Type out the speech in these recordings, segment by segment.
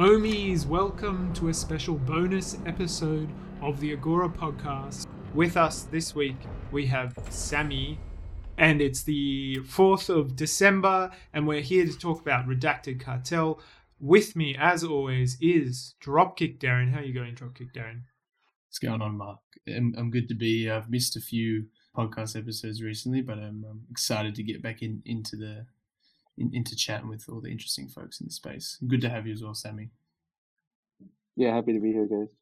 Omis, welcome to a special bonus episode of the Agora podcast. With us this week, we have Sammy, and it's the 4th of December, and we're here to talk about Redacted Cartel. With me, as always, is Dropkick Darren. How are you going, Dropkick Darren? What's going on, Mark? I'm, I'm good to be here. I've missed a few podcast episodes recently, but I'm, I'm excited to get back in into the in, into chatting with all the interesting folks in the space. Good to have you as well, Sammy. Yeah, happy to be here, guys.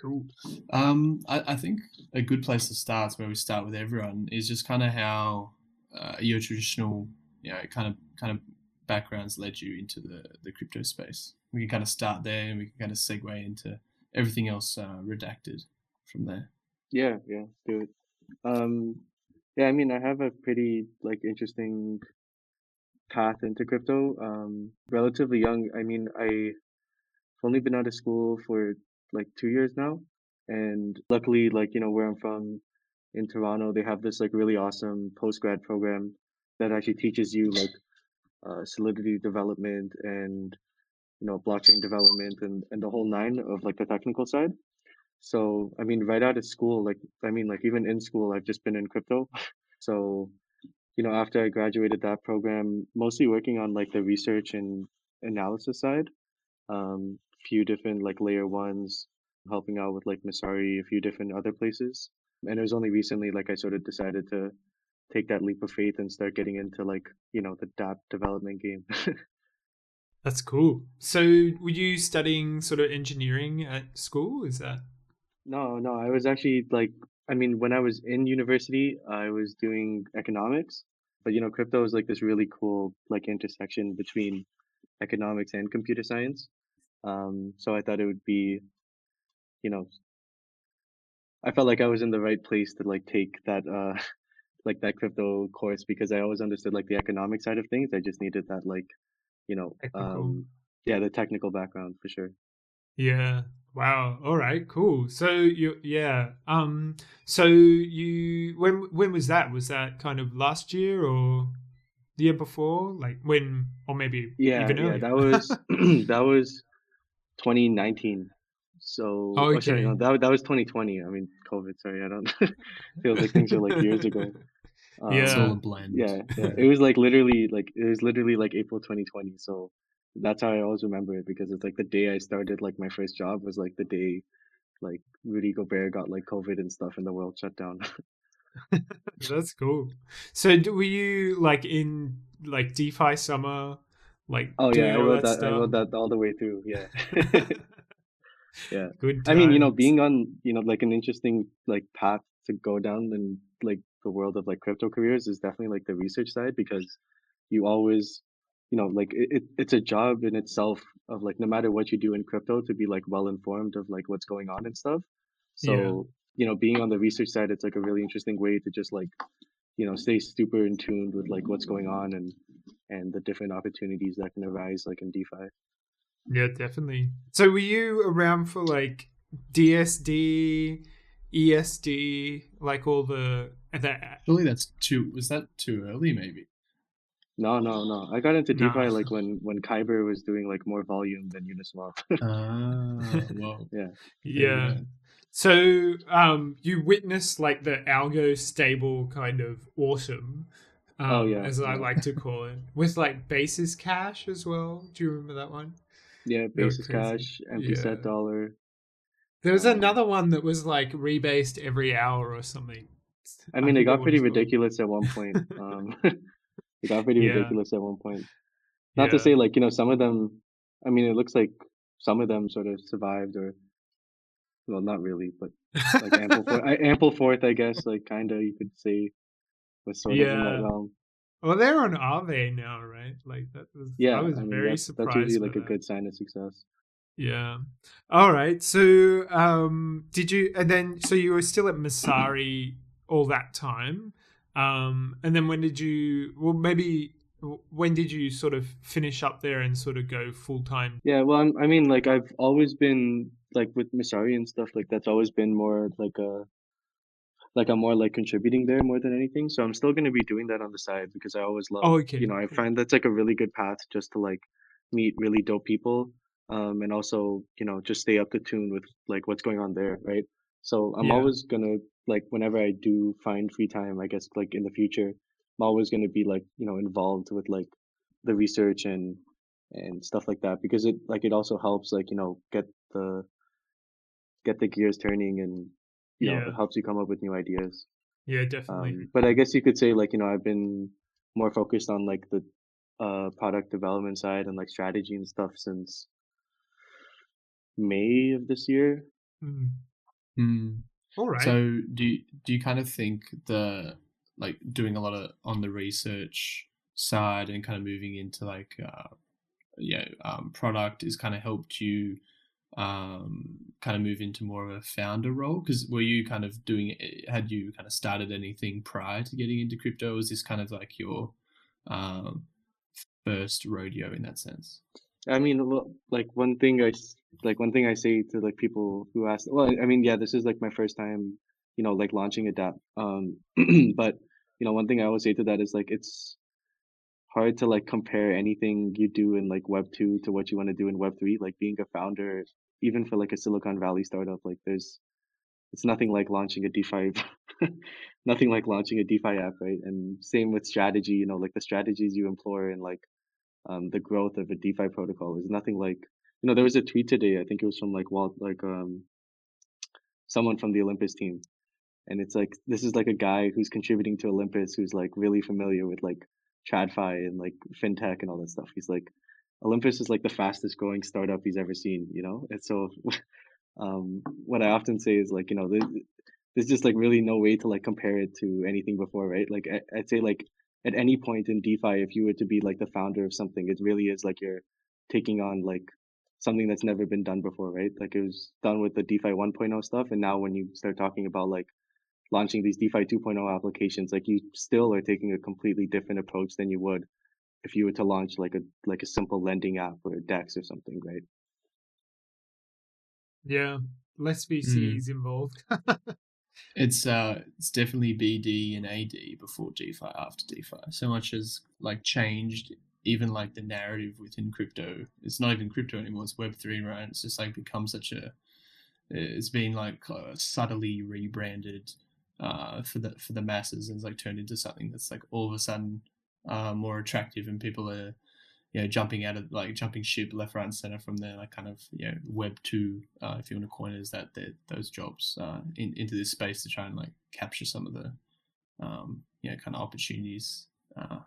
Cool. Um, I, I think a good place to start, where we start with everyone, is just kind of how uh, your traditional, you know, kind of kind of backgrounds led you into the the crypto space. We can kind of start there, and we can kind of segue into everything else uh, redacted from there. Yeah, yeah, do it. Um, yeah, I mean, I have a pretty like interesting path into crypto. Um, relatively young. I mean, I've only been out of school for like two years now, and luckily, like you know, where I'm from in Toronto, they have this like really awesome post grad program that actually teaches you like uh, solidity development and you know blockchain development and and the whole nine of like the technical side. So I mean, right out of school, like I mean, like even in school, I've just been in crypto. So you know, after I graduated that program, mostly working on like the research and analysis side, um, few different like layer ones, helping out with like Messari, a few different other places. And it was only recently like I sort of decided to take that leap of faith and start getting into like you know the DApp development game. That's cool. So, were you studying sort of engineering at school? Is that? No, no, I was actually like I mean, when I was in university, I was doing economics, but you know, crypto is like this really cool like intersection between economics and computer science. Um, so I thought it would be, you know, I felt like I was in the right place to like take that uh like that crypto course because I always understood like the economic side of things. I just needed that like, you know, um yeah, the technical background for sure. Yeah. Wow. All right. Cool. So you, yeah. Um. So you, when when was that? Was that kind of last year or the year before? Like when, or maybe Yeah, even yeah, earlier? that was that was 2019. So, oh, sorry, Okay. no, that that was 2020. I mean, COVID. Sorry, I don't feels like things are like years ago. It's Yeah. all a Um, blend. yeah, yeah. It was like literally like it was literally like April 2020. So that's how I always remember it because it's like the day I started like my first job was like the day like Rudy Gobert got like COVID and stuff and the world shut down. That's cool. So were you like in like DeFi summer, like Oh yeah, I wrote that that. I wrote that all the way through. Yeah. Yeah. Good. I mean, you know, being on, you know, like an interesting like path to go down in like the world of like crypto careers is definitely like the research side because you always, you know, like it, it it's a job in itself of like no matter what you do in crypto to be like well informed of like what's going on and stuff. So, Yeah. you know, being on the research side, it's like a really interesting way to just like, you know, stay super in tune with like what's going on and and the different opportunities that can arise like in DeFi. Yeah, definitely. So were you around for like DSD, ESD, E like all the that? Surely that's too. Was that too early? Maybe. No, no, no. I got into No. DeFi like when when Kyber was doing like more volume than Uniswap. Ah, well. yeah. Yeah. So um, you witnessed like the algo stable kind of autumn. Um, Oh, yeah, as I like to call it, with like basis cash as well. Do you remember that one? Yeah, basis crazy. cash, empty Yeah. set dollar. There was Um, another one that was like rebased every hour or something. I mean, it forget got what pretty it's called. ridiculous at one point. Um, it got pretty Yeah. ridiculous at one point. Not to say like you know some of them. I mean, it looks like some of them sort of survived, or well, not really, but like Ampleforth, I guess. Like kind of, you could say was sort of in Yeah. that realm. Well, they're on Aave now, right? Like that was. Yeah, I was mean, very that's, surprised. that's usually like a good sign of success. Yeah. All right. So, um, did you? And then, so you were still at Messari all that time, um, and then when did you? Well, maybe when did you sort of finish up there and sort of go full time? Yeah, well, I'm, I mean, like I've always been like with Messari and stuff like that's always been more like a like I'm more like contributing there more than anything. So I'm still going to be doing that on the side because I always love, Oh, okay. you know, I find that's like a really good path just to like meet really dope people. um, and also you know just stay up to tune with like what's going on there, right? So I'm Yeah. always gonna like whenever I do find free time, I guess like in the future, I'm always gonna be like you know involved with like the research and and stuff like that because it like it also helps like you know get the get the gears turning and you know it helps you come up with new ideas. Yeah, definitely. Um, but I guess you could say like you know I've been more focused on like the uh product development side and like strategy and stuff since May of this year. Mm. Mm. All right. So do you, do you kind of think the like doing a lot of on the research side and kind of moving into like uh, yeah um, product is kind of helped you um, kind of move into more of a founder role? Because were you kind of doing? Had you kind of started anything prior to getting into crypto? Was this kind of like your um, first rodeo in that sense? I mean, like one thing I like one thing I say to like people who ask. Well, I mean, yeah, this is like my first time, you know, like launching a DApp. Um, but you know, one thing I always say to that is like it's hard to like compare anything you do in like Web two to what you want to do in Web three. Like being a founder, even for like a Silicon Valley startup, like there's it's nothing like launching a DeFi, nothing like launching a DeFi app, right? And same with strategy. You know, like the strategies you employ and like um, the growth of a DeFi protocol is nothing like you know there was a tweet today I think it was from like Walt like um someone from the Olympus team. And it's like this is like a guy who's contributing to Olympus who's like really familiar with like TradFi and like fintech and all that stuff. He's like Olympus is like the fastest growing startup he's ever seen you know? And so um what I often say is like you know there's, there's just like really no way to like compare it to anything before right? Like I, I'd say like at any point in DeFi, if you were to be like the founder of something, it really is like you're taking on like something that's never been done before, right? Like it was done with the DeFi 1.0 stuff, and now when you start talking about like launching these DeFi 2.0 applications, like you still are taking a completely different approach than you would if you were to launch like a like a simple lending app or a DEX or something, right? yeah, less Mm. VCs involved. It's uh, it's definitely BD and AD before DeFi, after DeFi. So much has like changed. Even like the narrative within crypto, it's not even crypto anymore. It's Web three, right? It's just like become such a. It's been like uh, subtly rebranded uh, for the for the masses, and it's like turned into something that's like all of a sudden uh, more attractive, and people are you know, jumping out of like jumping ship left, right, and center from there, like kind of you know, Web two, uh, if you want to coin it as that, that those jobs uh, in, into this space to try and like capture some of the, um, you know, kind of opportunities uh,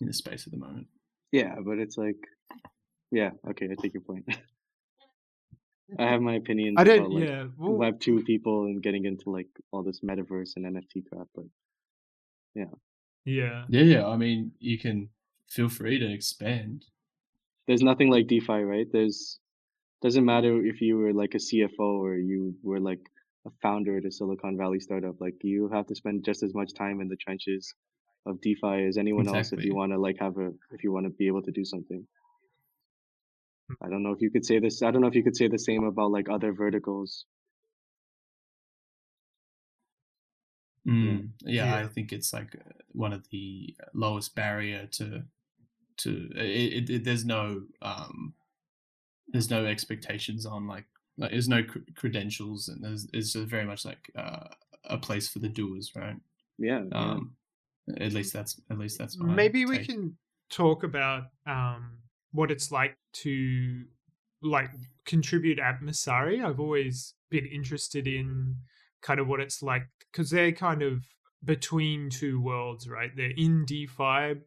in the space at the moment. Yeah, but it's like, yeah, okay, I take your point. I have my opinions I don't. about like yeah. Well, Web two people and getting into like all this metaverse and NFT crap, but yeah, yeah. Yeah, yeah. I mean, you can feel free to expand. there's nothing like DeFi, right? There's doesn't matter if you were like a CFO or you were like a founder at a Silicon Valley startup. Like you have to spend just as much time in the trenches of DeFi as anyone else if you want to like have a if you want to be able to do something. Hmm. I don't know if you could say this. I don't know if you could say the same about like other verticals. Mm, yeah, Yeah. I think it's like one of the lowest barrier to to it, it, it- there's no um there's no expectations on like, like there's no cr- credentials and there's it's just very much like uh, a place for the doers, right? Yeah. yeah. Um, at least that's at least that's my Maybe we take. can talk about um, what it's like to like contribute at Messari. I've always been interested in kind of what it's like because they're kind of between two worlds, right? They're in DeFi,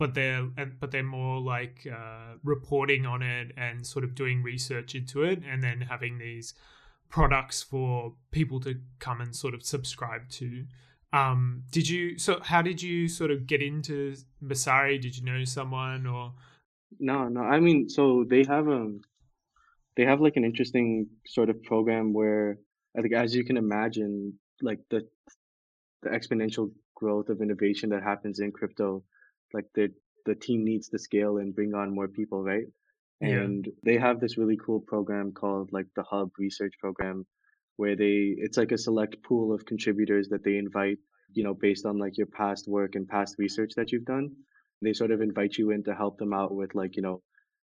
but they're but they're more like uh, reporting on it and sort of doing research into it, and then having these products for people to come and sort of subscribe to. Um, did you so how did you sort of get into Messari? Did you know someone or No, no. I mean, so they have um they have like an interesting sort of program where I think as you can imagine, like the the exponential growth of innovation that happens in crypto, like the the team needs to scale and bring on more people, right? Yeah. And they have this really cool program called like the Hub Research Program, where they it's like a select pool of contributors that they invite, you know, based on like your past work and past research that you've done. They sort of invite you in to help them out with like, you know,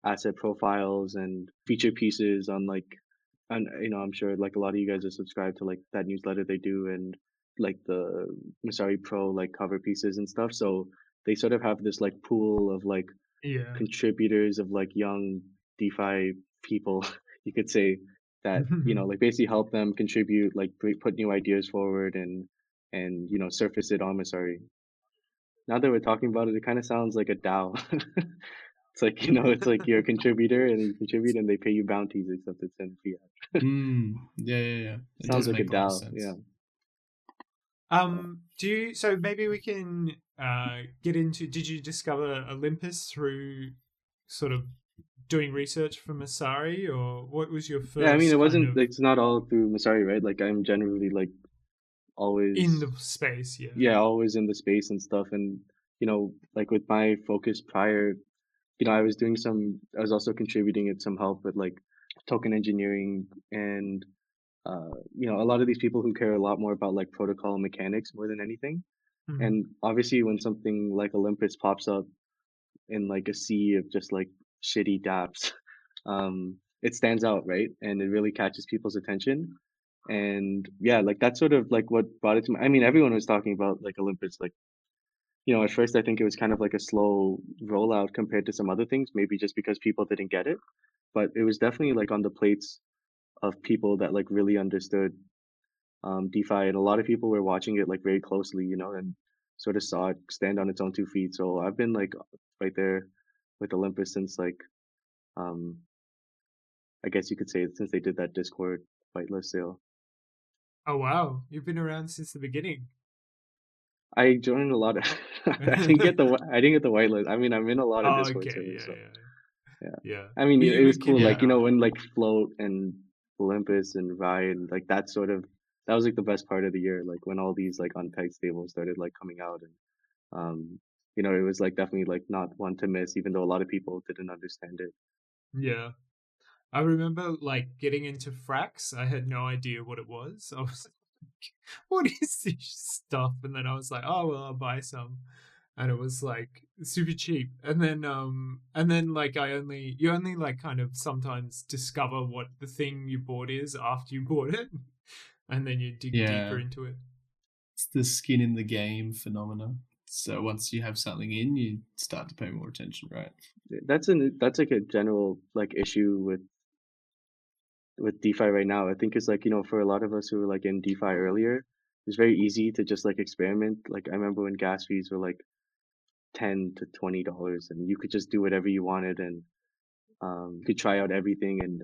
asset profiles and feature pieces on like and you know i'm sure like a lot of you guys are subscribed to like that newsletter they do and like the Messari Pro like cover pieces and stuff. So they sort of have this like pool of like Yeah. contributors of like young DeFi people, you could say that you know like basically help them contribute, like put new ideas forward and and you know surface it on Messari. Now that we're talking about it, it kind of sounds like a DAO. it's like you know it's like you're a contributor and you contribute and they pay you bounties except it's in fiat. Mm, yeah, yeah, yeah. It Sounds like a DAO. Yeah. Um, do you? So maybe we can uh get into. Did you discover Olympus through sort of doing research for Messari, or what was your first? Yeah, I mean, it wasn't. of It's not all through Messari, right? Like, I'm generally like always in the space. Yeah. yeah, always in the space and stuff. And you know, like with my focus prior, you know, I was doing some. I was also contributing at some help with like token engineering and uh, you know, a lot of these people who care a lot more about like protocol mechanics more than anything. Mhm. And obviously, when something like Olympus pops up in like a sea of just like shitty dApps, um, it stands out, right? And it really catches people's attention. And yeah, like that's sort of like what brought it to me. I mean, everyone was talking about like Olympus, like, you know, at first I think it was kind of like a slow rollout compared to some other things, maybe just because people didn't get it. But it was definitely like on the plates of people that like really understood um, DeFi, and a lot of people were watching it like very closely, you know, and sort of saw it stand on its own two feet. So I've been like right there with Olympus since like, um, I guess you could say since they did that Discord whitelist sale. Oh wow, you've been around since the beginning. I joined a lot of. I didn't get the I didn't get the whitelist. I mean, I'm in a lot of Oh, Discord okay. servers. Yeah, So yeah. yeah. Yeah. I mean, We it, was cool. Like you know when like Float and Olympus and Rai, like that sort of that was like the best part of the year. Like when all these like unpegged stables started like coming out and um you know it was like definitely like not one to miss, even though a lot of people didn't understand it. Yeah. I remember like getting into Frax. I had no idea what it was. I was like, what is this stuff? And then I was like, oh well I'll buy some. And it was like super cheap. And then um and then like I only you only like kind of sometimes discover what the thing you bought is after you bought it. And then you dig Yeah. deeper into it. It's the skin in the game phenomena. So once you have something in, you start to pay more attention, right? That's an that's like a general like issue with with DeFi right now. I think it's like you know for a lot of us who were like in DeFi earlier, it's very easy to just like experiment. Like I remember when gas fees were like ten to twenty dollars, and you could just do whatever you wanted, and um, you could try out everything. And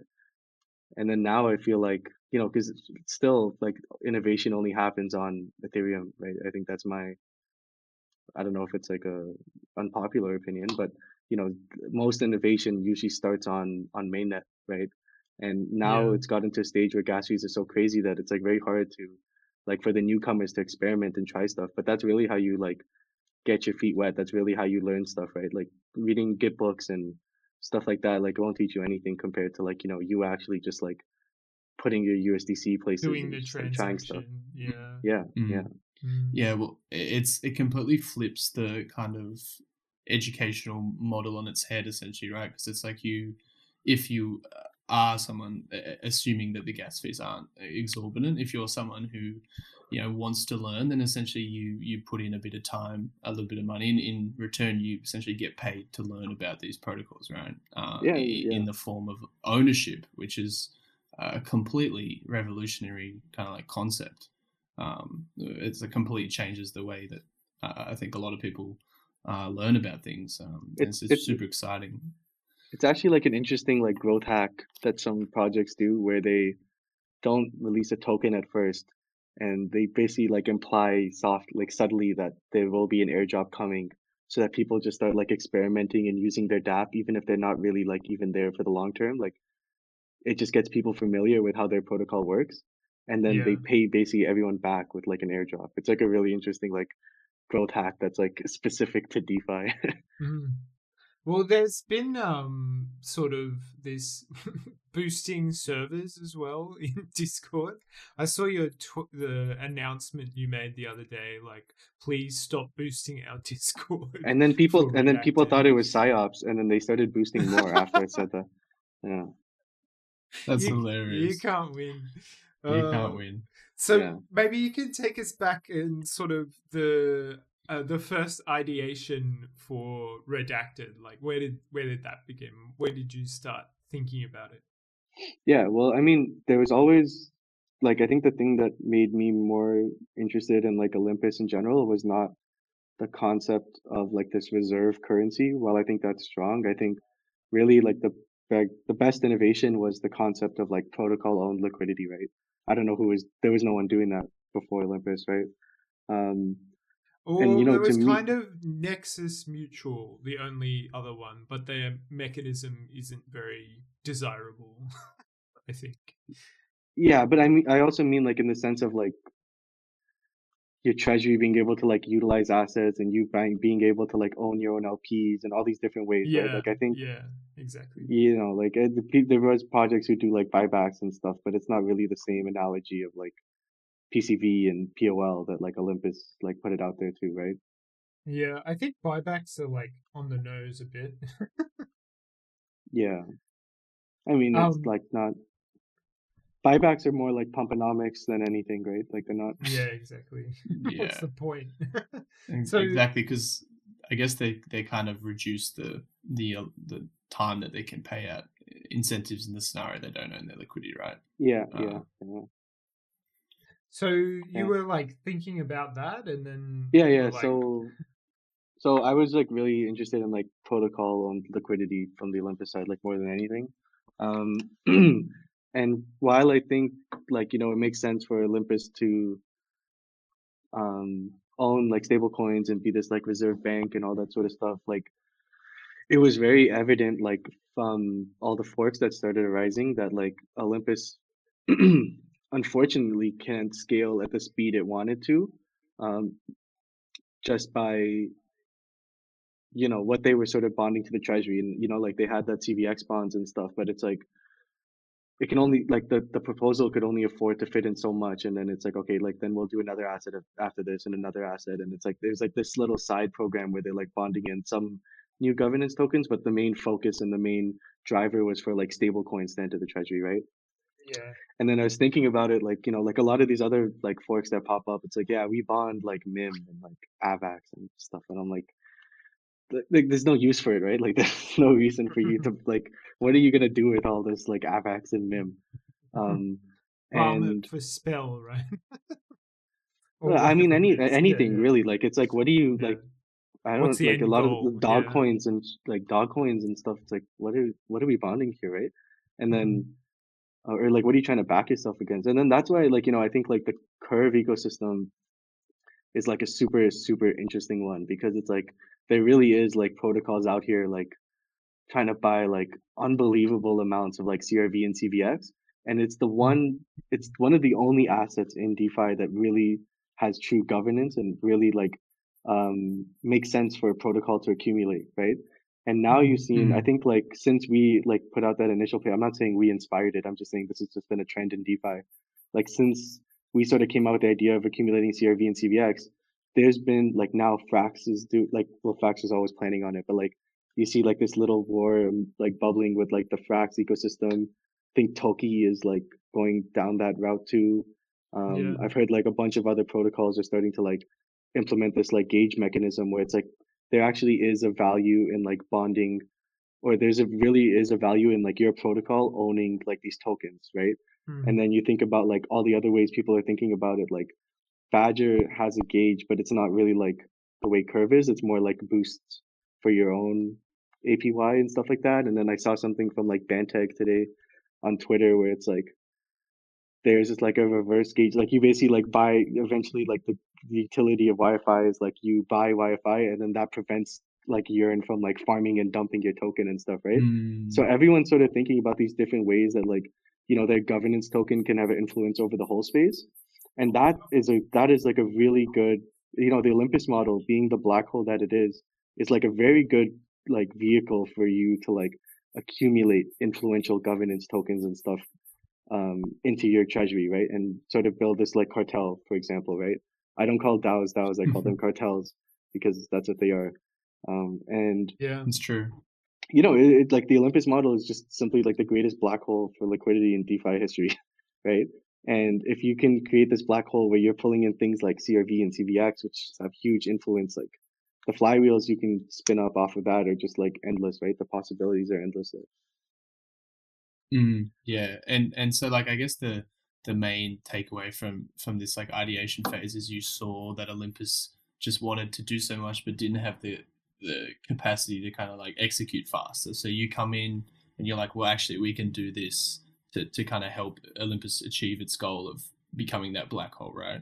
and then now I feel like you know because still like innovation only happens on Ethereum, right? I think that's my I don't know if it's like a unpopular opinion, but you know most innovation usually starts on on mainnet, right? And now Yeah. it's gotten to a stage where gas fees are so crazy that it's like very hard to like for the newcomers to experiment and try stuff. But that's really how you like get your feet wet. That's really how you learn stuff, right? Like reading good books and stuff like that. Like it won't teach you anything compared to like you know you actually just like putting your USDC places Doing and the just, like, trying stuff. Yeah. Yeah, Mm. yeah, Mm. Yeah, well, it's it completely flips the kind of educational model on its head, essentially, right? Because it's like you, if you uh, are someone uh, assuming that the gas fees aren't exorbitant, if you're someone who, you know, wants to learn, then essentially you you put in a bit of time, a little bit of money, and in return you essentially get paid to learn about these protocols, right? Uh, Yeah, yeah. In the form of ownership, which is a completely revolutionary kind of like concept um, it's a completely changes the way that uh, I think a lot of people uh, learn about things. Um, and It's- it's, it's it's- super exciting. It's actually like an interesting like growth hack that some projects do where they don't release a token at first and they basically like imply soft like subtly that there will be an airdrop coming so that people just start like experimenting and using their DApp even if they're not really like even there for the long term like it just gets people familiar with how their protocol works and then they pay basically everyone back with like an airdrop. It's like a really interesting like growth hack that's like specific to DeFi. Mm. Well, there's been um sort of this boosting servers as well in Discord. I saw your tw- the announcement you made the other day, like please stop boosting our Discord. And then people and then people Redacted. thought it was psyops, and then they started boosting more after I said that. Yeah. That's you, hilarious. You can't win. You Uh, can't win. So Yeah. maybe you can take us back in sort of the uh, the first ideation for redacted. Like where did where did that begin? Where did you start thinking about it? Yeah, well, I mean, there was always like I think the thing that made me more interested in like Olympus in general was not the concept of like this reserve currency. While I think that's strong, I think really like the the best innovation was the concept of like protocol owned liquidity, right? I don't know who was there was no one doing that before Olympus, right? Um, Or you know, there was me- kind of Nexus Mutual, the only other one, but their mechanism isn't very desirable. I think. Yeah, but I mean, I also mean like in the sense of like your treasury being able to like utilize assets and you buying, being able to like own your own LPs and all these different ways, Yeah. right? Like I think Yeah. Exactly. you know, like uh, the there was projects who do like buybacks and stuff, but it's not really the same analogy of like PCV and POL that like Olympus like put it out there too, right? Yeah, I think buybacks are like on the nose a bit. Yeah, I mean it's Um, like not buybacks are more like pumponomics than anything, right? Like they're not. yeah, exactly. What's Yeah. the point? So- exactly because I guess they they kind of reduce the the uh, the time that they can pay out incentives in the scenario they don't own their liquidity, right? Yeah, Uh, yeah, yeah. So you Yeah. were like thinking about that, and then Yeah, yeah. like, So, so I was like really interested in like protocol and liquidity from the Olympus side, like more than anything. Um, and while I think like you know it makes sense for Olympus to um own like stable coins and be this like reserve bank and all that sort of stuff, like it was very evident like from all the forks that started arising that like Olympus unfortunately can't scale at the speed it wanted to. Um, just by you know what they were sort of bonding to the treasury and you know like they had that cvx bonds and stuff but it's like it can only like the the proposal could only afford to fit in so much and then it's like okay like then we'll do another asset after this and another asset and it's like there's like this little side program where they're like bonding in some new governance tokens but the main focus and the main driver was for like stable coins to enter the treasury right yeah, and then I was thinking about it, like, you know, like a lot of these other like forks that pop up, it's like, yeah, we bond like MIM and like AVAX and stuff. And I'm like, like, there's no use for it, right? Like, there's no reason for you to, like, what are you going to do with all this like AVAX and MIM? Um, and for spell, right? Well, I mean, any is. Yeah, anything yeah, really. Like, it's like, what do you yeah. like? I don't What's the like a lot goal? of dog coins and like dog coins and stuff. It's like, what are what are we bonding here, right? And then Mm-hmm. Uh, or like what are you trying to back yourself against? And then that's why like you know i think like the curve ecosystem is like a super super interesting one because it's like there really is like protocols out here like trying to buy like unbelievable amounts of like crv and cvx and it's the one it's one of the only assets in defi that really has true governance and really like um makes sense for a protocol to accumulate right and now you've seen i Mhm. think like since we like put out that initial play i'm not saying we inspired it i'm just saying this has just been a trend in defi like since we sort of came out with the idea of accumulating crv and cvx there's been like now frax is do like well frax was always planning on it but like you see like this little war like bubbling with like the frax ecosystem i think toki is like going down that route too um Yeah. i've heard like a bunch of other protocols are starting to like implement this like gauge mechanism where it's like there actually is a value in like bonding or there's a really is a value in like your protocol owning like these tokens right Mm. and then you think about like all the other ways people are thinking about it like badger has a gauge but it's not really like the way curve is it's more like boosts for your own apy and stuff like that and then i saw something from like banteg today on twitter where it's like there's just like a reverse gauge like you basically like buy eventually like the, the utility of wi-fi is like you buy wi-fi and then that prevents like yearn from like farming and dumping your token and stuff right Mm, so everyone's sort of thinking about these different ways that like you know their governance token can have an influence over the whole space and that is a that is like a really good you know the olympus model being the black hole that it is is like a very good like vehicle for you to like accumulate influential governance tokens and stuff um, into your treasury, right? And sort of build this like cartel, for example, right? I don't call DAOs DAOs, I call them cartels because that's what they are. Um, and Yeah. It's true. you know, it, it, like the Olympus model is just simply like the greatest black hole for liquidity in DeFi history, right? And if you can create this black hole where you're pulling in things like CRV and CVX, which have huge influence, like the flywheels you can spin up off of that are just like endless, right? The possibilities are endless. There. Mm, yeah, and and so like I guess the the main takeaway from from this like ideation phase is you saw that Olympus just wanted to do so much but didn't have the the capacity to kind of like execute faster. So you come in and you're like, well, actually, we can do this to to kind of help Olympus achieve its goal of becoming that black hole, right?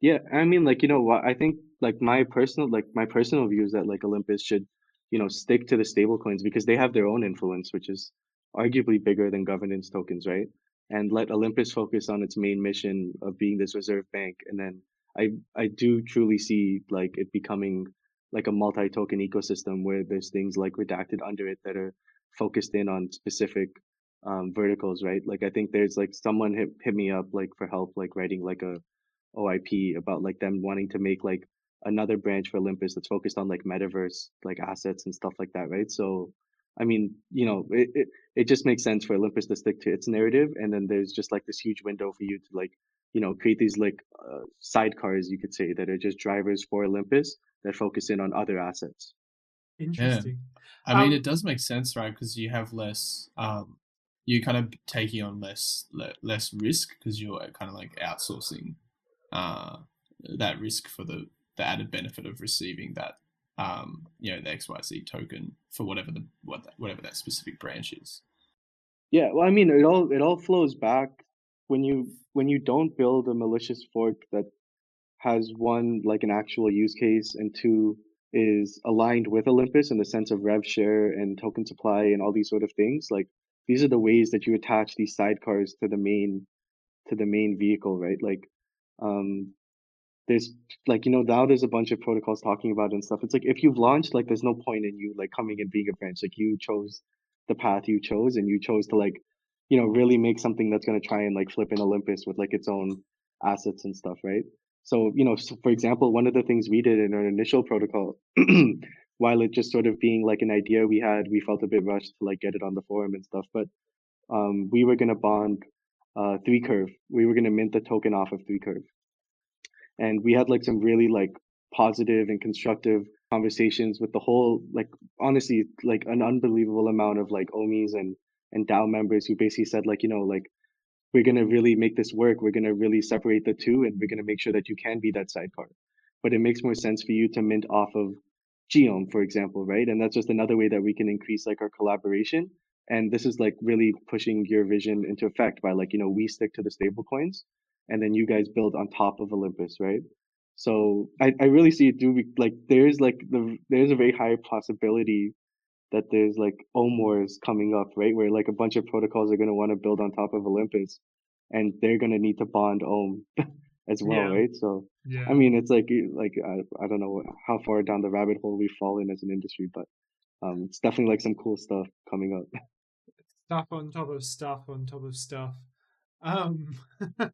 Yeah, I mean, like you know what? I think like my personal like my personal view is that like Olympus should, you know, stick to the stable coins because they have their own influence, which is arguably bigger than governance tokens, right? And let Olympus focus on its main mission of being this reserve bank. And then I I do truly see like it becoming like a multi-token ecosystem where there's things like redacted under it that are focused in on specific um, verticals, right? Like I think there's like someone hit hit me up like for help, like writing like a OIP about like them wanting to make like another branch for Olympus that's focused on like metaverse like assets and stuff like that, right? So I mean, you know, it, it, it just makes sense for Olympus to stick to its narrative, and then there's just like this huge window for you to like, you know, create these like uh, sidecars, you could say, that are just drivers for Olympus that focus in on other assets. Interesting. I mean, Um, it does make sense, right? Because you have less, um, you're kind of taking on less le- less risk because you're kind of like outsourcing uh, that risk for the the added benefit of receiving that, um, you know, the XYZ token for whatever the what that, whatever that specific branch is. Yeah, well, I mean, it all it all flows back when you when you don't build a malicious fork that has one like an actual use case and two is aligned with Olympus in the sense of rev share and token supply and all these sort of things. Like these are the ways that you attach these sidecars to the main to the main vehicle, right? Like um there's like you know now there's a bunch of protocols talking about and stuff. It's like if you've launched, like there's no point in you like coming and being a branch. Like you chose the path you chose and you chose to like you know really make something that's gonna try and like flip in Olympus with like its own assets and stuff, right? So you know, so for example, one of the things we did in our initial protocol, while it just sort of being like an idea we had, we felt a bit rushed to like get it on the forum and stuff. But um, we were gonna bond uh, three curve. We were gonna mint the token off of three curve and we had like some really like positive and constructive conversations with the whole like honestly like an unbelievable amount of like omis and and DAO members who basically said like you know like we're gonna really make this work. We're gonna really separate the two and we're gonna make sure that you can be that sidecar. But it makes more sense for you to mint off of gOHM for example right? And that's just another way that we can increase like our collaboration. And this is like really pushing your vision into effect by like you know we stick to the stable coins and then you guys build on top of Olympus, right? So I, I really see it do be, like there's like the there's a very high possibility that there's like OMORs coming up, right? Where like a bunch of protocols are gonna want to build on top of Olympus, and they're gonna need to bond OHM as well, Yeah. right? So Yeah. I mean, it's like like I, I don't know how far down the rabbit hole we've fallen as an industry, but um, it's definitely like some cool stuff coming up. stuff on top of stuff on top of stuff. Um,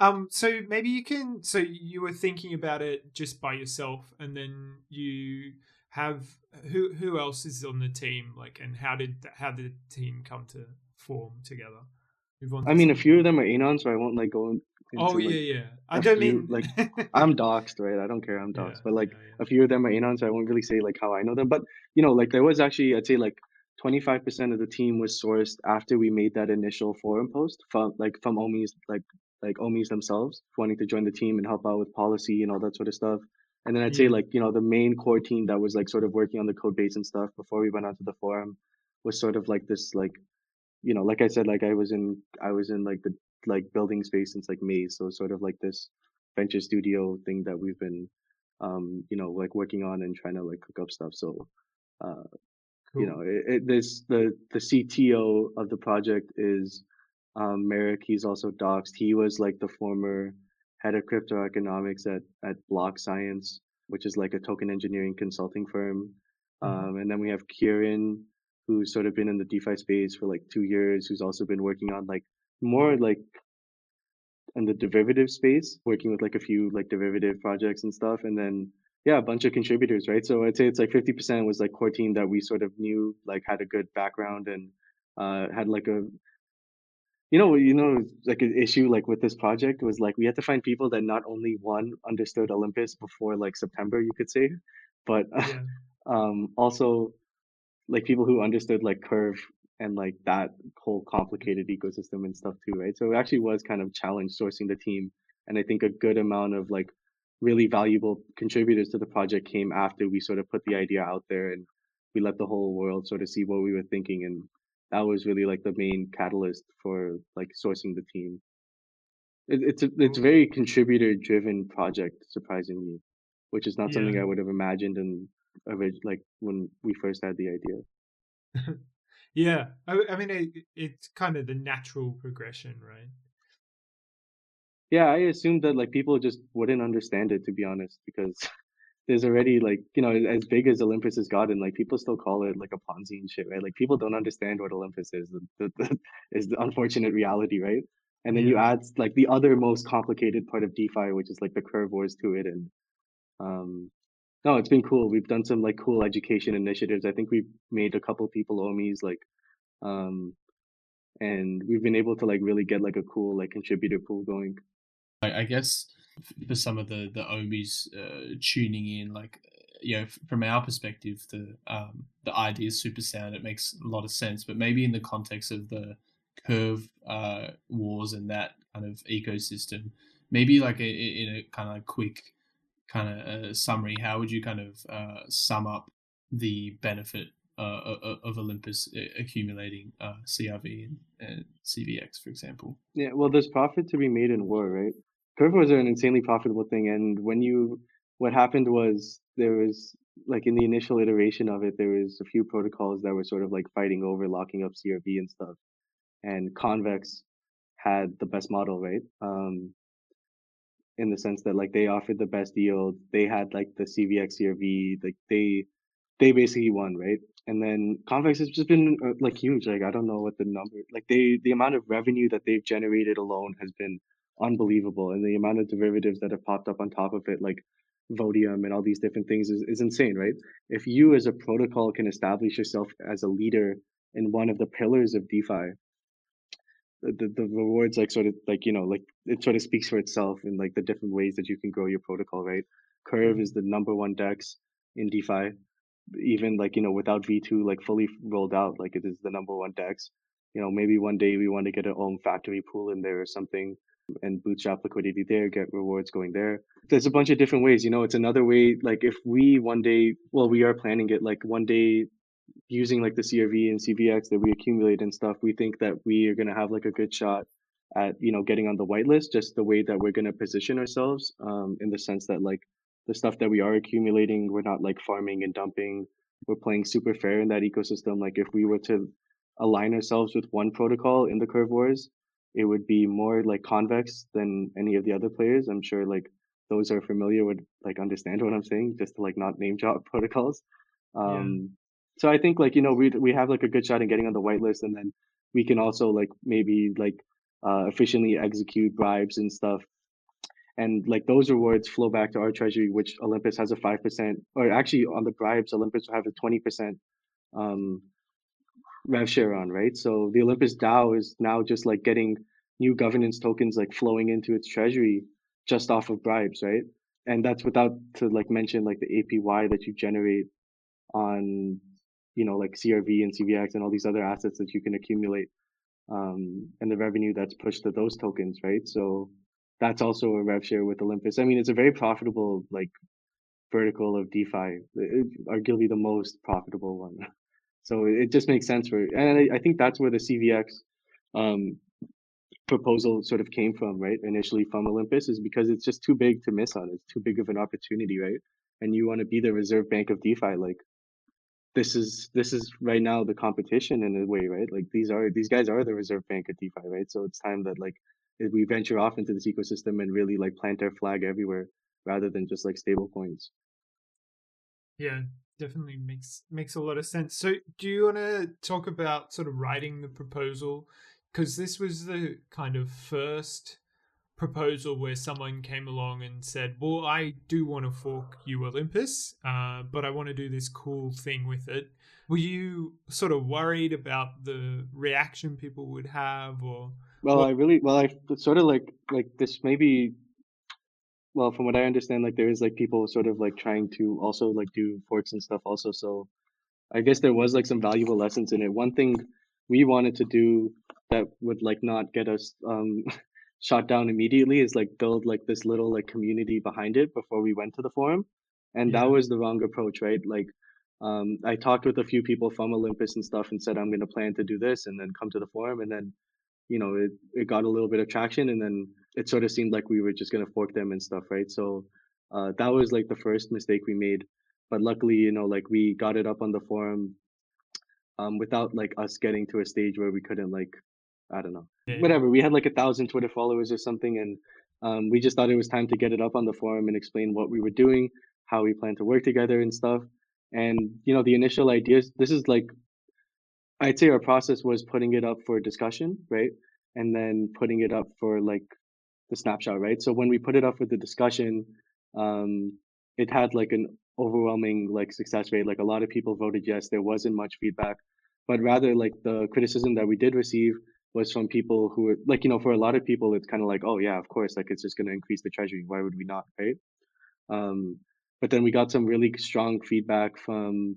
um. So maybe you can. So you were thinking about it just by yourself, and then you have who? Who else is on the team? Like, and how did how did the team come to form together? I mean, a few of them are Anon, so I won't like go into Oh like, yeah, yeah. I don't few, mean like, I'm doxxed, right? I don't care. I'm Yeah, doxxed, but like yeah, yeah. a few of them are Anon, so I won't really say like how I know them. But you know, like there was actually, I'd say like 25% of the team was sourced after we made that initial forum post from like from Omis, like like Omis themselves wanting to join the team and help out with policy and all that sort of stuff. And then I'd say like you know the main core team that was like sort of working on the code base and stuff before we went onto the forum was sort of like this like you know like I said like I was in I was in like the like building space since like May, so sort of like this venture studio thing that we've been um you know like working on and trying to like cook up stuff so uh Cool. you know it, it, this the the cto of the project is um merrick he's also doxed he was like the former head of crypto economics at at BlockScience which is like a token engineering consulting firm Um, and then we have Kieran, who's sort of been in the DeFi space for like two years, who's also been working on like more like in the derivative space, working with like a few like derivative projects and stuff. And then yeah, a bunch of contributors, right? So I'd say it's like 50% was like core team that we sort of knew, like had a good background and uh, had like a you know you know like an issue like with this project was like we had to find people that not only one understood olympus before like september you could say but Yeah. um also like people who understood like curve and like that whole complicated ecosystem and stuff too right so it actually was kind of challenge sourcing the team and i think a good amount of like really valuable contributors to the project came after we sort of put the idea out there and we let the whole world sort of see what we were thinking and that was really like the main catalyst for like sourcing the team it, it's a, it's a very contributor driven project surprisingly which is not something i would have imagined in like when we first had the idea Yeah. I, I mean, it, it's kind of the natural progression, right? yeah i assumed that like people just wouldn't understand it to be honest because there's already like you know as big as olympus has gotten like people still call it like a ponzi and shit right? Like people don't understand what olympus is the, the, is the unfortunate reality right? And then you add like the other most complicated part of defi which is like the curve wars to it and um no it's been cool. We've done some like cool education initiatives. I think we've made a couple people omis like um and we've been able to like really get like a cool like contributor pool going. I, I guess for some of the the Omis uh, tuning in, like you know, from our perspective, the um, the idea is super sound. It makes a lot of sense, but maybe in the context of the curve uh, wars and that kind of ecosystem, maybe like a, in a kind of quick kind of uh, summary, how would you kind of uh, sum up the benefit uh, of Olympus uh, accumulating uh, CRV and, and CVX, for example? Yeah, well, there's profit to be made in war, right? Curve are an insanely profitable thing, and when you, what happened was there was like in the initial iteration of it, there was a few protocols that were sort of like fighting over locking up CRV and stuff, and Convex had the best model, right? Um, in the sense that like they offered the best yield, they had like the CVX CRV, like they they basically won, right? And then Convex has just been uh, like huge. Like I don't know what the number, like they the amount of revenue that they've generated alone has been unbelievable, and the amount of derivatives that have popped up on top of it, like Votium and all these different things, is, is insane, right? If you as a protocol can establish yourself as a leader in one of the pillars of DeFi, the, the, rewards like sort of like you know like it sort of speaks for itself in like the different ways that you can grow your protocol, right? Curve is Mhm. the number one dex in DeFi even like you know without v2 like fully rolled out like it is the number one dex you know maybe one day we want to get our own factory pool in there or something and bootstrap liquidity there get rewards going there. There's a bunch of different ways you know it's another way like if we one day well we are planning it like one day using like the crv and cvx that we accumulate and stuff we think that we are going to have like a good shot at you know getting on the whitelist just the way that we're going to position ourselves um in the sense that like the stuff that we are accumulating we're not like farming and dumping we're playing super fair in that ecosystem like if we were to align ourselves with one protocol in the curve wars it would be more like convex than any of the other players. I'm sure like those who are familiar would like understand what i'm saying just to like not name drop protocols. Yeah. um so i think like you know we we have like a good shot in getting on the whitelist and then we can also like maybe like uh efficiently execute bribes and stuff. And like those rewards flow back to our treasury, which Olympus has a five percent, or actually on the bribes, Olympus will have a twenty percent um, rev share on, right? So the Olympus DAO is now just like getting new governance tokens like flowing into its treasury just off of bribes, right? And that's without to like mention like the APY that you generate on, you know, like CRV and CVX and all these other assets that you can accumulate um, and the revenue that's pushed to those tokens, right? So that's also a rev share with Olympus. I mean, it's a very profitable like vertical of DeFi, arguably the most profitable one. So it just makes sense for, and I, think that's where the CVX um, proposal sort of came from, right? Initially from Olympus, is because it's just too big to miss on. It's too big of an opportunity, right? And you want to be the reserve bank of DeFi, like this is this is right now the competition in a way, right? Like these are these guys are the reserve bank of DeFi, right? So it's time that like we venture off into this ecosystem and really like plant our flag everywhere rather than just like stable coins. Yeah. Definitely makes makes a lot of sense. So, do you want to talk about sort of writing the proposal? Because this was the kind of first proposal where someone came along and said, "Well, I do want to fork you Olympus, uh, but I want to do this cool thing with it." Were you sort of worried about the reaction people would have, or? Well, what? I really well, I sort of like like this maybe. Well, from what I understand, like there is like people sort of like trying to also like do forks and stuff also. So, I guess there was like some valuable lessons in it. One thing we wanted to do that would like not get us um shot down immediately is like build like this little like community behind it before we went to the forum and yeah. that was the wrong approach right like um, i talked with a few people from olympus and stuff and said i'm going to plan to do this and then come to the forum and then you know it, it got a little bit of traction and then it sort of seemed like we were just going to fork them and stuff right so uh, that was like the first mistake we made but luckily you know like we got it up on the forum um, without like us getting to a stage where we couldn't like I don't know. Yeah. Whatever. We had like a thousand Twitter followers or something, and um, we just thought it was time to get it up on the forum and explain what we were doing, how we plan to work together and stuff. And you know, the initial ideas. This is like, I'd say our process was putting it up for discussion, right, and then putting it up for like the snapshot, right. So when we put it up for the discussion, um, it had like an overwhelming like success rate. Like a lot of people voted yes. There wasn't much feedback, but rather like the criticism that we did receive was from people who were like, you know, for a lot of people, it's kind of like, oh yeah, of course, like it's just going to increase the treasury. Why would we not, right? Um, but then we got some really strong feedback from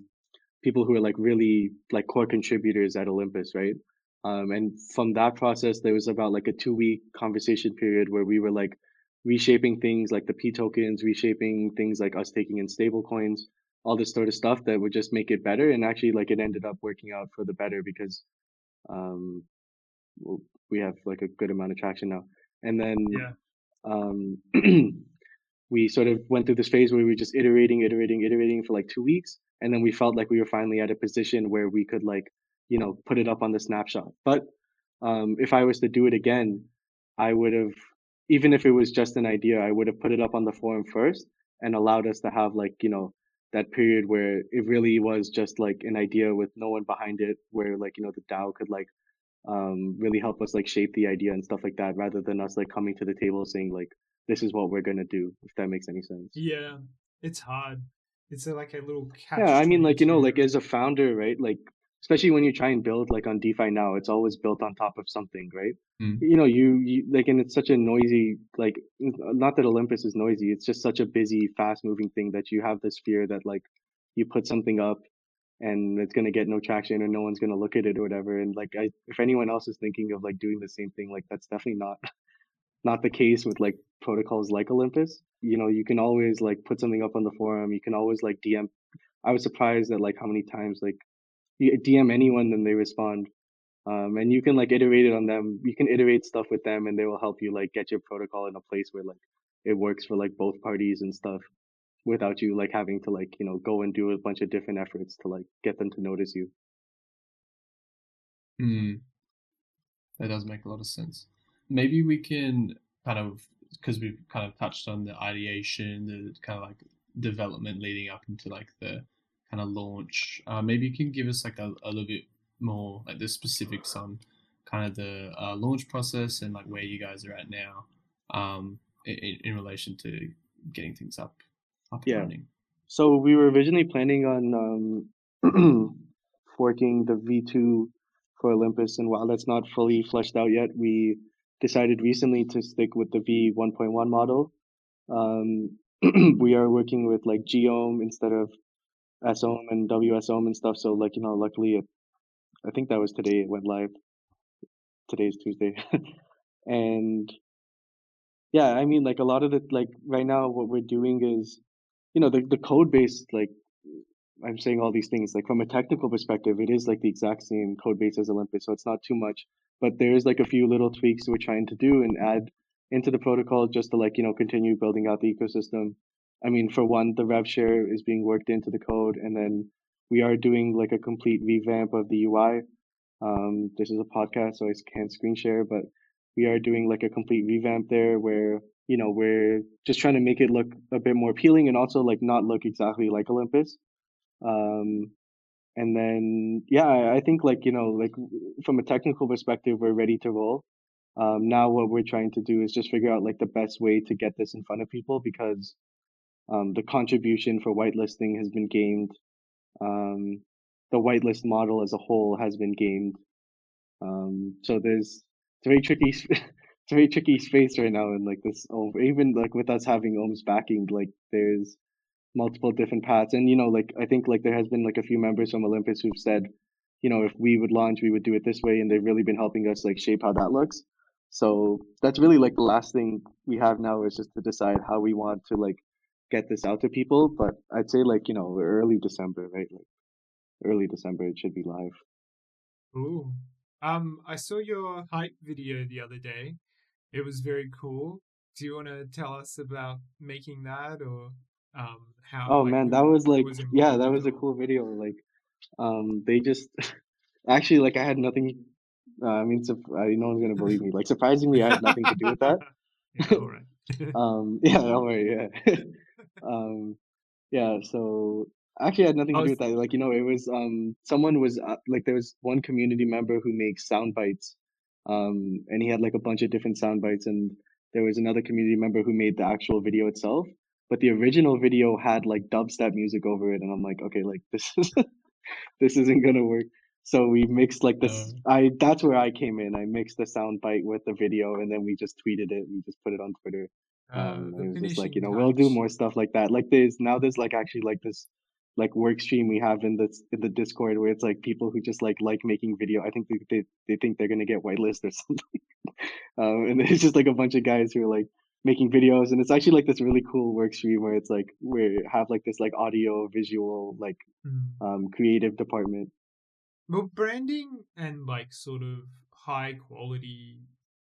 people who are like really like core contributors at Olympus, right? Um, and from that process, there was about like a two week conversation period where we were like reshaping things like the P tokens, reshaping things like us taking in stable coins, all this sort of stuff that would just make it better. And actually, like it ended up working out for the better because um, we have like a good amount of traction now. And then yeah. um, we sort of went through this phase where we were just iterating, iterating, iterating for like two weeks, and then we felt like we were finally at a position where we could like you know put it up on the snapshot. But um, if I was to do it again, I would have even if it was just an idea, I would have put it up on the forum first and allowed us to have like you know that period where it really was just like an idea with no one behind it, where like you know the DAO could like um, really help us like shape the idea and stuff like that rather than us like coming to the table saying like this is what we're gonna do if that makes any sense yeah it's hard it's like a little catch. yeah i mean like you know like as a founder right like especially when you try and build like on defi now it's always built on top of something right? Mm. you know you, you like and it's such a noisy like not that olympus is noisy it's just such a busy fast moving thing that you have this fear that like you put something up and it's going to get no traction or no one's going to look at it or whatever and like I, if anyone else is thinking of like doing the same thing like that's definitely not not the case with like protocols like olympus. You know you can always like put something up on the forum you can always like dm i was surprised at like how many times like dm anyone then they respond. Um, and you can like iterate it on them. You can iterate stuff with them and they will help you like get your protocol in a place where like it works for like both parties and stuff without you like having to like you know go and do a bunch of different efforts to like get them to notice you. Hmm. that does make a lot of sense. Maybe we can kind of because we've kind of touched on the ideation the kind of like development leading up into like the kind of launch uh, maybe you can give us like a, a little bit more like the specifics on kind of the uh, launch process and like where you guys are at now um, in, in relation to getting things up up yeah. running? So we were originally planning on um, forking the V2 for Olympus, and while that's not fully fleshed out yet, we decided recently to stick with the V1.1 model. Um, we are working with like gOHM instead of sOHM and wsOHM and stuff. So like you know, luckily, it, I think that was today it went live. Today's Tuesday, and yeah, I mean like a lot of the like right now what we're doing is you know the, the code base like i'm saying all these things like from a technical perspective it is like the exact same code base as olympus so it's not too much but there's like a few little tweaks we're trying to do and add into the protocol just to like you know continue building out the ecosystem i mean for one the rev share is being worked into the code and then we are doing like a complete revamp of the ui um, this is a podcast so i can't screen share but we are doing like a complete revamp there where you know, we're just trying to make it look a bit more appealing and also like not look exactly like Olympus. Um, and then yeah, I think like you know like from a technical perspective, we're ready to roll. Um, now what we're trying to do is just figure out like the best way to get this in front of people because um, the contribution for whitelisting has been gamed. Um, the whitelist model as a whole has been gamed. Um, so there's it's a very tricky it's very tricky space right now and like this even like with us having ohms backing like there's multiple different paths and you know like i think like there has been like a few members from olympus who've said you know if we would launch we would do it this way and they've really been helping us like shape how that looks so that's really like the last thing we have now is just to decide how we want to like get this out to people but i'd say like you know early december right like early december it should be live Ooh. Um, I saw your hype video the other day. It was very cool. Do you want to tell us about making that or um how oh like man that was like was yeah that was a cool video like um they just actually like i had nothing uh, i mean sup- uh, no one's gonna believe me like surprisingly i had nothing to do with that yeah, all right. um yeah don't worry yeah um yeah so actually I had nothing to do with that like you know it was um someone was uh, like there was one community member who makes sound bites um and he had like a bunch of different sound bites and there was another community member who made the actual video itself but the original video had like dubstep music over it and i'm like okay like this is this isn't gonna work. So we mixed like this i that's where i came in i mixed the sound bite with the video and then we just tweeted it we just put it on twitter um it was just like you know we'll do more stuff like that. Like there's now there's like actually like this like work stream we have in this in the discord where it's like people who just like like making video. I think they they, they think they're gonna get whitelist or something. Um and it's just like a bunch of guys who are like making videos and it's actually like this really cool work stream where it's like we have like this like audio visual like Mm. um creative department. Well, branding and like sort of high quality,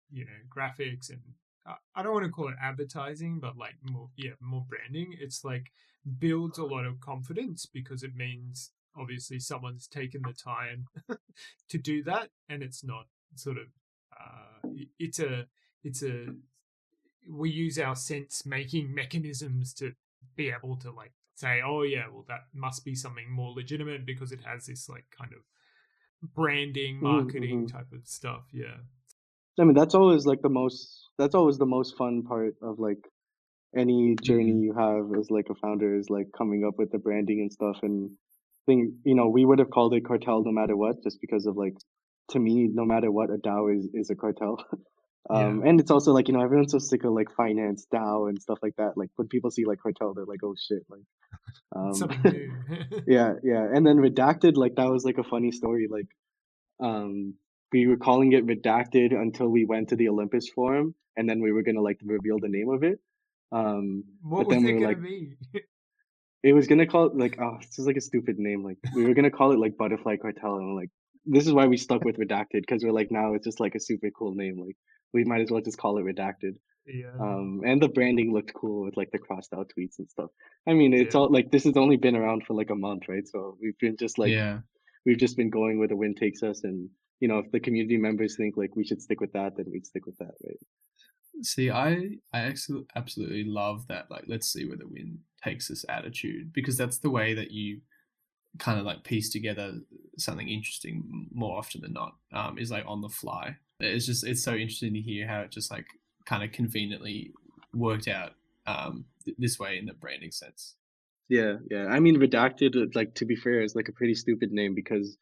you know, graphics and I don't want to call it advertising, but like more, yeah, more branding. It's like builds a lot of confidence because it means obviously someone's taken the time to do that, and it's not sort of uh, it's a it's a we use our sense making mechanisms to be able to like say, oh yeah, well that must be something more legitimate because it has this like kind of branding, Mhm, marketing mhm. type of stuff. Yeah. I mean that's always like the most that's always the most fun part of like any journey Mhm. you have as like a founder is like coming up with the branding and stuff and think you know we would have called it cartel no matter what just because of like to me no matter what a dao is is a cartel Yeah. um and it's also like you know everyone's so sick of like finance dao and stuff like that like when people see like cartel they're like oh shit like um yeah yeah and then redacted like that was like a funny story like um we were calling it redacted until we went to the olympus forum and then we were gonna like reveal the name of it um what but was we it were gonna like be? it was gonna call it like oh this is like a stupid name like we were gonna call it like butterfly cartel and like this is why we stuck with redacted because we're like now it's just like a super cool name like we might as well just call it redacted yeah. um and the branding looked cool with like the crossed out tweets and stuff i mean it's Yeah. all like this has only been around for like a month right so we've been just like yeah. we've just been going where the wind takes us and you know if the community members think like we should stick with that then we'd stick with that right See, I I actually absolutely love that. Like, let's see where the wind takes us attitude because that's the way that you kind of like piece together something interesting more often than not. Um, is like on the fly. It's just it's so interesting to hear how it just like kind of conveniently worked out um th- this way in the branding sense. Yeah, yeah. I mean, redacted, like, to be fair, is like a pretty stupid name because,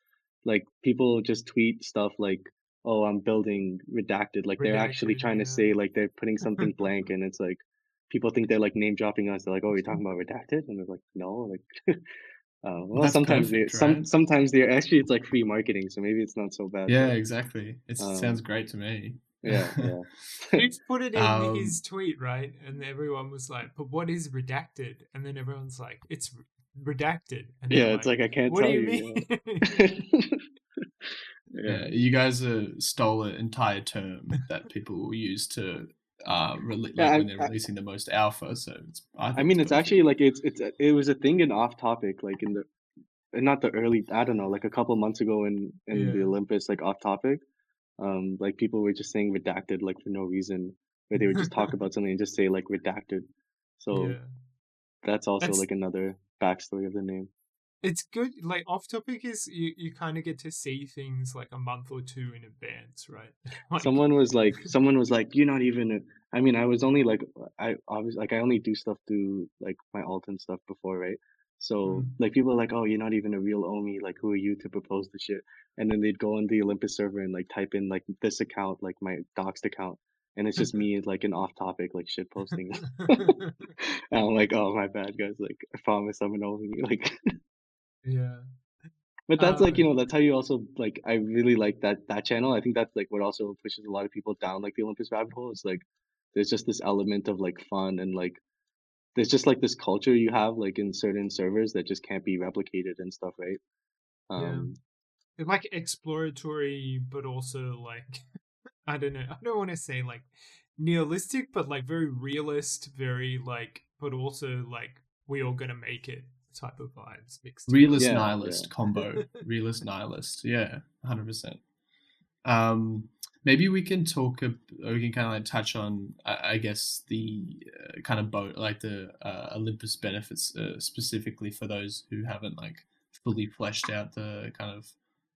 like, people just tweet stuff like, oh, I'm building redacted. Like, they're actually Redacted, trying to say, like, they're putting something blank, and it's like, people think they're, like, name dropping us. They're like, oh, you're talking about redacted? And they're like, no. Like, uh, well, that's sometimes they, perfect, some, right? sometimes they're actually, it's like free marketing, so maybe it's not so bad. Yeah, but, exactly. It um, sounds great to me. yeah, yeah. He's put it in Um, his tweet, right? And everyone was like, "But what is redacted?" And then everyone's like, "It's re- redacted." And they're yeah, it's like, I can't "What tell do you you. mean?" yeah. Yeah, you guys uh, stole an entire term that people will use to uh, rele- like Yeah, I- when they're I- releasing the most alpha. So it's, I, I mean, it's perfect. actually like it's it's it was a thing in off topic, like in the and not the early I don't know, like a couple months ago in in the Olympus, like off topic. Um, like people were just saying redacted like for no reason, where they would just talk about something and just say like redacted. So yeah. that's also That's- like another backstory of the name. it's good. Like off topic is you, you kind of get to see things like a month or two in advance, right? like, Someone was like, someone was like, you're not even. A, I mean, I was only like, I obviously like I only do stuff through like my alt and stuff before, right? So Mm. like people are like, oh, you're not even a real Ohmie. Like, who are you to propose the shit? And then they'd go on the Olympus server and like type in like this account, like my doxed account, and it's just me like an off topic like shit posting. and I'm like, oh my bad guys. Like I promise I'm an Ohmie. Like. yeah. But that's like, you Uh, know, that's how you also like I really like that that channel. I think that's like what also pushes a lot of people down like the Olympus rabbit hole. It's like there's just this element of like fun and like there's just like this culture you have like in certain servers that just can't be replicated and stuff, right? Yeah. Um It's like exploratory, but also like I don't know. I don't want to say like nihilistic, but like very realist, very like, but also like we all gonna make it type of vibes mixed. Realist Yeah, nihilist combo. Realist nihilist. Yeah, hundred percent. Um, maybe we can talk. ab- Or we can kind of like touch on, I, I guess, the uh, kind of boat, like the uh, Olympus benefits uh, specifically for those who haven't like fully fleshed out the kind of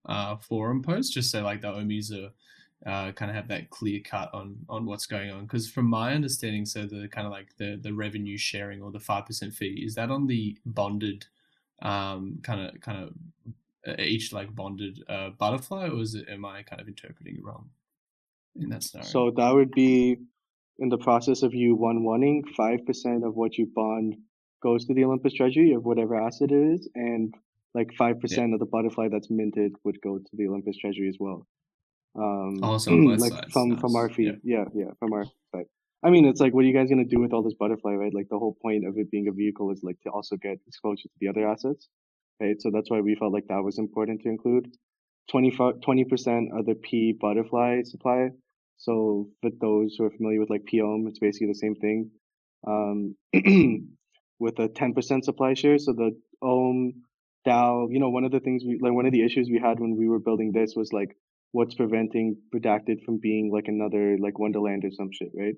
uh, forum post. Just so like the Ohmies are. Uh, kind of have that clear cut on on what's going on because from my understanding so the kind of like the the revenue sharing or the 5% fee is that on the bonded um kind of kind of uh, each like bonded uh, butterfly, or is it? Am I kind of interpreting it wrong in that scenario? so that would be in the process of you one wanting five percent of what you bond goes to the Olympus treasury of whatever asset it is, and like five percent of the butterfly that's minted would go to the Olympus treasury as well. Um, Also like from from our yeah. fee, yeah, yeah, from our side. I mean, it's like, what are you guys gonna do with all this butterfly, right? Like the whole point of it being a vehicle is like to also get exposure to the other assets, right? So that's why we felt like that was important to include. 20 percent of the P butterfly supply. So for those who are familiar with like pOHM, it's basically the same thing. Um, with a 10% supply share. So the OHM DAO, you know, one of the things we like one of the issues we had when we were building this was like what's preventing redacted from being like another like Wonderland or some shit, right?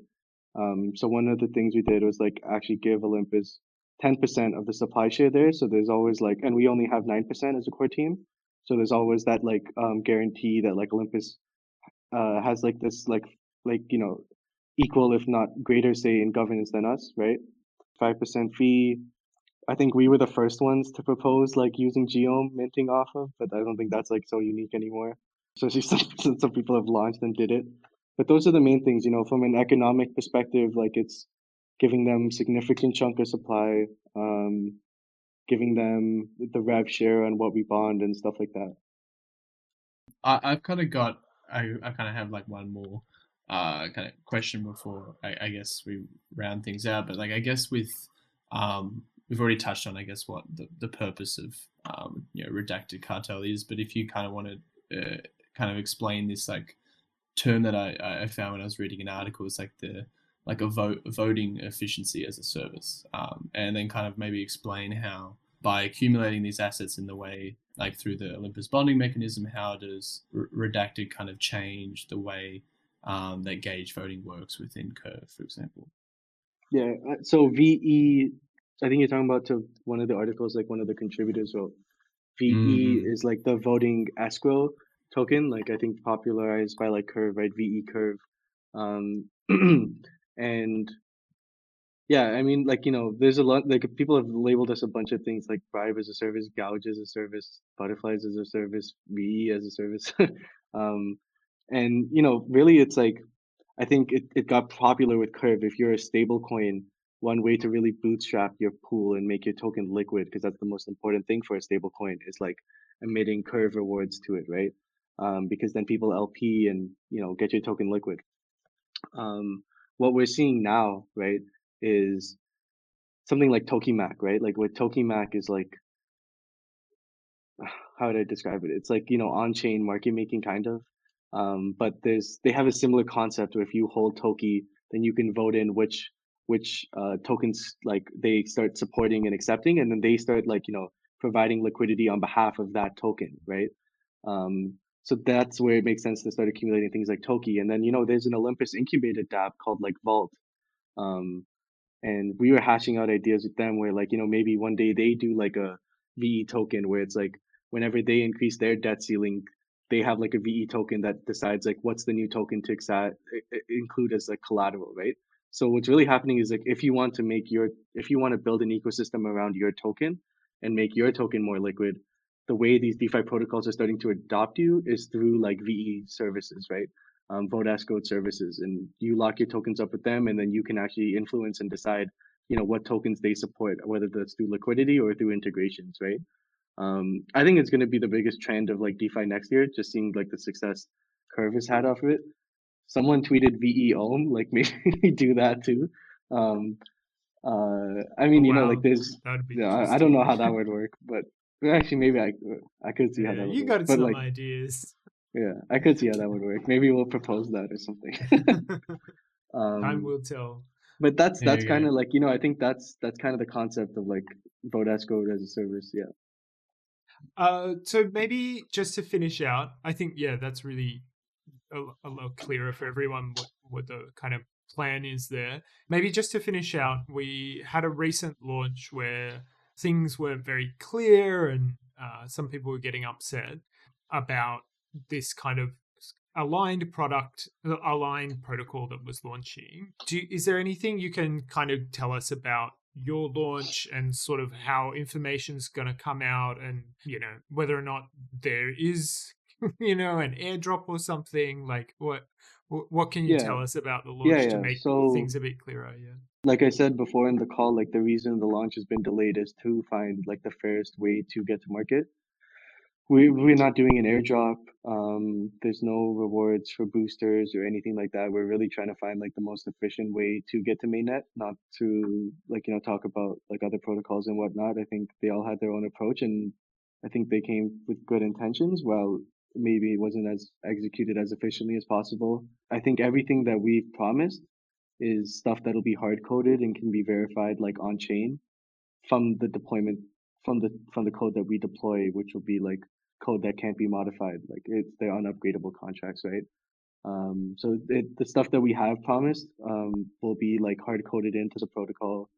Um, so one of the things we did was like actually give Olympus 10% of the supply share there. So there's always like, and we only have 9% as a core team. So there's always that like um, guarantee that like Olympus uh, has like this like like you know equal if not greater say in governance than us, right? Five percent fee. I think we were the first ones to propose like using gOHM minting off of, but I don't think that's like so unique anymore. Especially since some people have launched and did it. But those are the main things, you know, from an economic perspective, like it's giving them significant chunk of supply, um, giving them the rev share on what we bond and stuff like that. I, I've kind of got. I, I kind of have like one more uh kind of question before I, I guess we round things out. But like I guess with um we've already touched on I guess what the, the purpose of um you know redacted cartel is. But if you kind of want to uh, kind of explain this like term that I, I found when I was reading an article, it's like the like a vote voting efficiency as a service, um, and then kind of maybe explain how by accumulating these assets in the way like through the Olympus bonding mechanism, how does redacted kind of change the way um, that gauge voting works within Curve, for example? Yeah, uh, so VE, I think you're talking about to one of the articles, like one of the contributors wrote. VE Mhm. is like the voting escrow token, like I think popularized by like Curve, right? VE Curve. Um, and yeah, I mean, like, you know, there's a lot, like, people have labeled us a bunch of things like bribe as a service, gouge as a service, butterflies as a service, VE as a service. um, and, you know, really it's like, I think it, it got popular with Curve. If you're a stable coin, one way to really bootstrap your pool and make your token liquid, because that's the most important thing for a stable coin, is like emitting Curve rewards to it, right? Um, because then people LP and, you know, get your token liquid. Um, what we're seeing now, right, is something like Tokemak, right? Like what Tokemak is like, how would I describe it? It's like, you know, on-chain market making kind of. Um, but there's they have a similar concept where if you hold TOKE, then you can vote in which which uh, tokens like they start supporting and accepting, and then they start like you know providing liquidity on behalf of that token, right? Um, so that's where it makes sense to start accumulating things like TOKE, and then you know there's an Olympus incubated dApp called like Vault, um, and we were hashing out ideas with them where like you know maybe one day they do like a VE token where it's like whenever they increase their debt ceiling, they have like a VE token that decides like what's the new token to exa- include as like collateral, right? So what's really happening is like if you want to make your if you want to build an ecosystem around your token and make your token more liquid, the way these DeFi protocols are starting to adopt you is through like VE services, right? Um, vote as code services, and you lock your tokens up with them, and then you can actually influence and decide, you know, what tokens they support, whether that's through liquidity or through integrations, right? Um, I think it's going to be the biggest trend of like DeFi next year, just seeing like the success Curve has had off of it. Someone tweeted VE Ohm, like maybe do that too. Um, uh, I mean, you know, like there's, yeah, I, don't know how that would work, but actually, maybe I, I could see yeah, how that would you work. got some like, ideas. Yeah, I could see how that would work. Maybe we'll propose that or something. um, Time will tell. But that's that's kind of like you know I think that's that's kind of the concept of like vote as code as a service. Yeah. Uh, so maybe just to finish out, I think yeah, that's really a, a lot clearer for everyone what, what the kind of plan is there. Maybe just to finish out, we had a recent launch where things weren't very clear and uh, some people were getting upset about this kind of aligned product aligned protocol that was launching do is there anything you can kind of tell us about your launch and sort of how information is going to come out and you know whether or not there is you know an airdrop or something like what what can you yeah. tell us about the launch yeah, yeah. to make so, things a bit clearer yeah like i said before in the call like the reason the launch has been delayed is to find like the fairest way to get to market we, we're not doing an airdrop. Um, there's no rewards for boosters or anything like that. We're really trying to find like the most efficient way to get to mainnet, not to like, you know, talk about like other protocols and whatnot. I think they all had their own approach and I think they came with good intentions. Well, maybe it wasn't as executed as efficiently as possible. I think everything that we've promised is stuff that'll be hard coded and can be verified like on chain from the deployment from the from the code that we deploy, which will be like code that can't be modified. Like it's they're unupgradable contracts, right? Um, so it, the stuff that we have promised um, will be like hard coded into the protocol.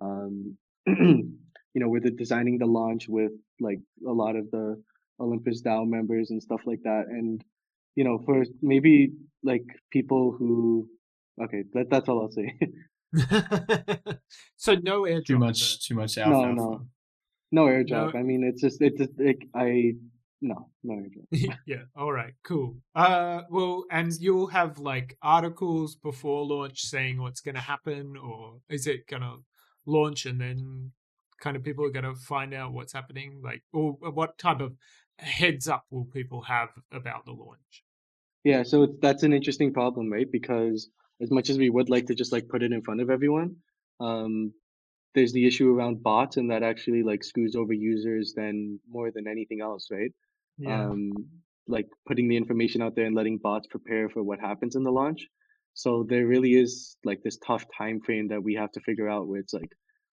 Um, you know, we're the, designing the launch with like a lot of the Olympus DAO members and stuff like that. And you know, for maybe like people who, okay, that, that's all I'll say. so no airdrop. Too much, too much alpha. No, no, no airdrop. No. I mean, it's just it's just, it, I no, no yeah. All right. Cool. Uh, well, and you'll have like articles before launch saying what's going to happen, or is it going to launch and then kind of people are going to find out what's happening? Like, or what type of heads up will people have about the launch? Yeah. So that's an interesting problem, right? Because as much as we would like to just like put it in front of everyone, um, there's the issue around bots and that actually like screws over users than more than anything else, right? yeah. um, like putting the information out there and letting bots prepare for what happens in the launch. So there really is like this tough time frame that we have to figure out where it's like,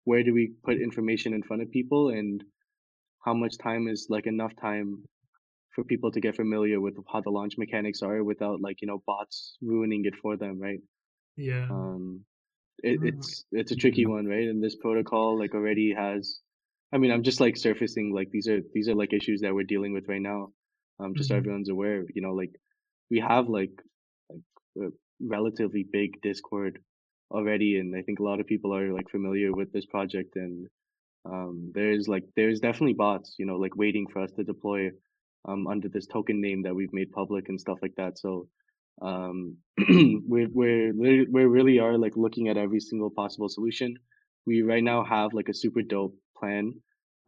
where do we put information in front of people and how much time is like enough time for people to get familiar with how the launch mechanics are without like, you know, bots ruining it for them, right? Yeah. Um, it, it's, it's a tricky one, right? And this protocol like already has I mean, I'm just like surfacing like these are these are like issues that we're dealing with right now. Um, just mm-hmm. everyone's aware. You know, like we have like like a relatively big Discord already, and I think a lot of people are like familiar with this project. And um, there's like there's definitely bots, you know, like waiting for us to deploy um, under this token name that we've made public and stuff like that. So um, we're we're we really are like looking at every single possible solution. We right now have like a super dope plan,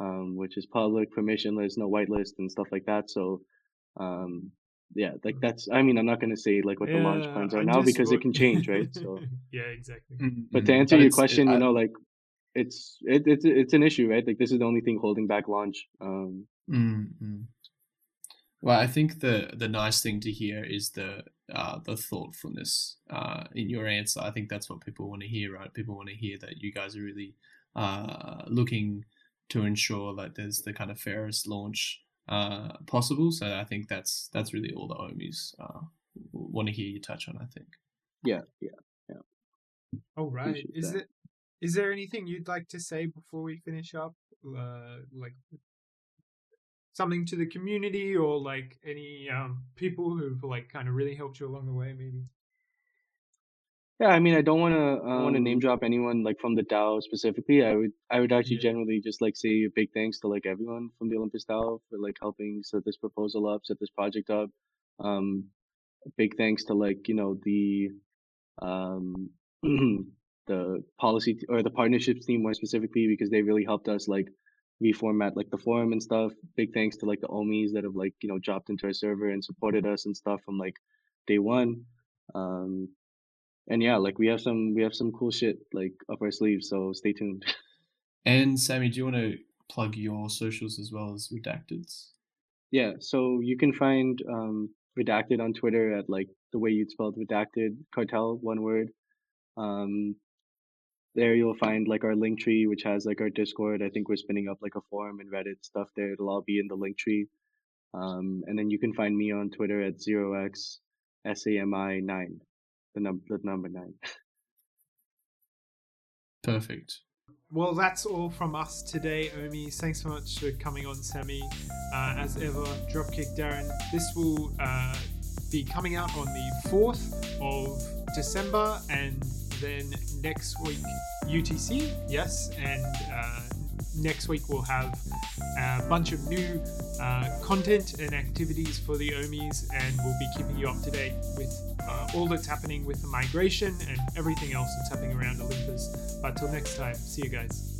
um, which is public, permissionless, no whitelist, and stuff like that. So, um, yeah, like that's. I mean, I'm not gonna say like what yeah, the launch plans are I'm now because it can change, right? So yeah, exactly. Mm-hmm. But to answer but your question, it, you know, like it's it, it's it's an issue, right? Like this is the only thing holding back launch. Um, mm-hmm. Well, I think the the nice thing to hear is the uh, the thoughtfulness uh, in your answer. I think that's what people want to hear, right? People want to hear that you guys are really uh, looking to ensure that there's the kind of fairest launch uh, possible. So I think that's that's really all the Ohmies uh, want to hear you touch on. I think. Yeah, yeah, yeah. All right. Appreciate is that. it? Is there anything you'd like to say before we finish up? Uh, like something to the community or like any um, people who've like kind of really helped you along the way, maybe? Yeah, I mean, I don't want to uh, want to name Um, drop anyone like from the DAO specifically. I would I would actually Yeah. generally just like say a big thanks to like everyone from the Olympus DAO for like helping set this proposal up, set this project up. Um, big thanks to like you know the um the policy t- or the partnerships team more specifically because they really helped us like reformat like the forum and stuff. Big thanks to like the Ohmies that have like you know dropped into our server and supported us and stuff from like day one. Um, and yeah, like we have some we have some cool shit like up our sleeves, so stay tuned. And Sammy, do you want to plug your socials as well as Redacted's? yeah, so you can find um redacted on Twitter at like the way you'd spelled redacted cartel, one word. Um there you'll find like our link tree which has like our Discord. I think we're spinning up like a forum and Reddit stuff there. It'll all be in the link tree. Um and then you can find me on Twitter at zero X S A M I nine. The number the number nine. Perfect. Well, that's all from us today, Ohmie. Thanks so much for coming on, Sammy. Uh, as ever, Dropkick Darren. This will uh, be coming out on the 4th of December and then next week, UTC, yes. And uh, next week, we'll have a bunch of new uh, content and activities for the Ohmies, and we'll be keeping you up to date with uh, all that's happening with the migration and everything else that's happening around Olympus. But till next time, see you guys.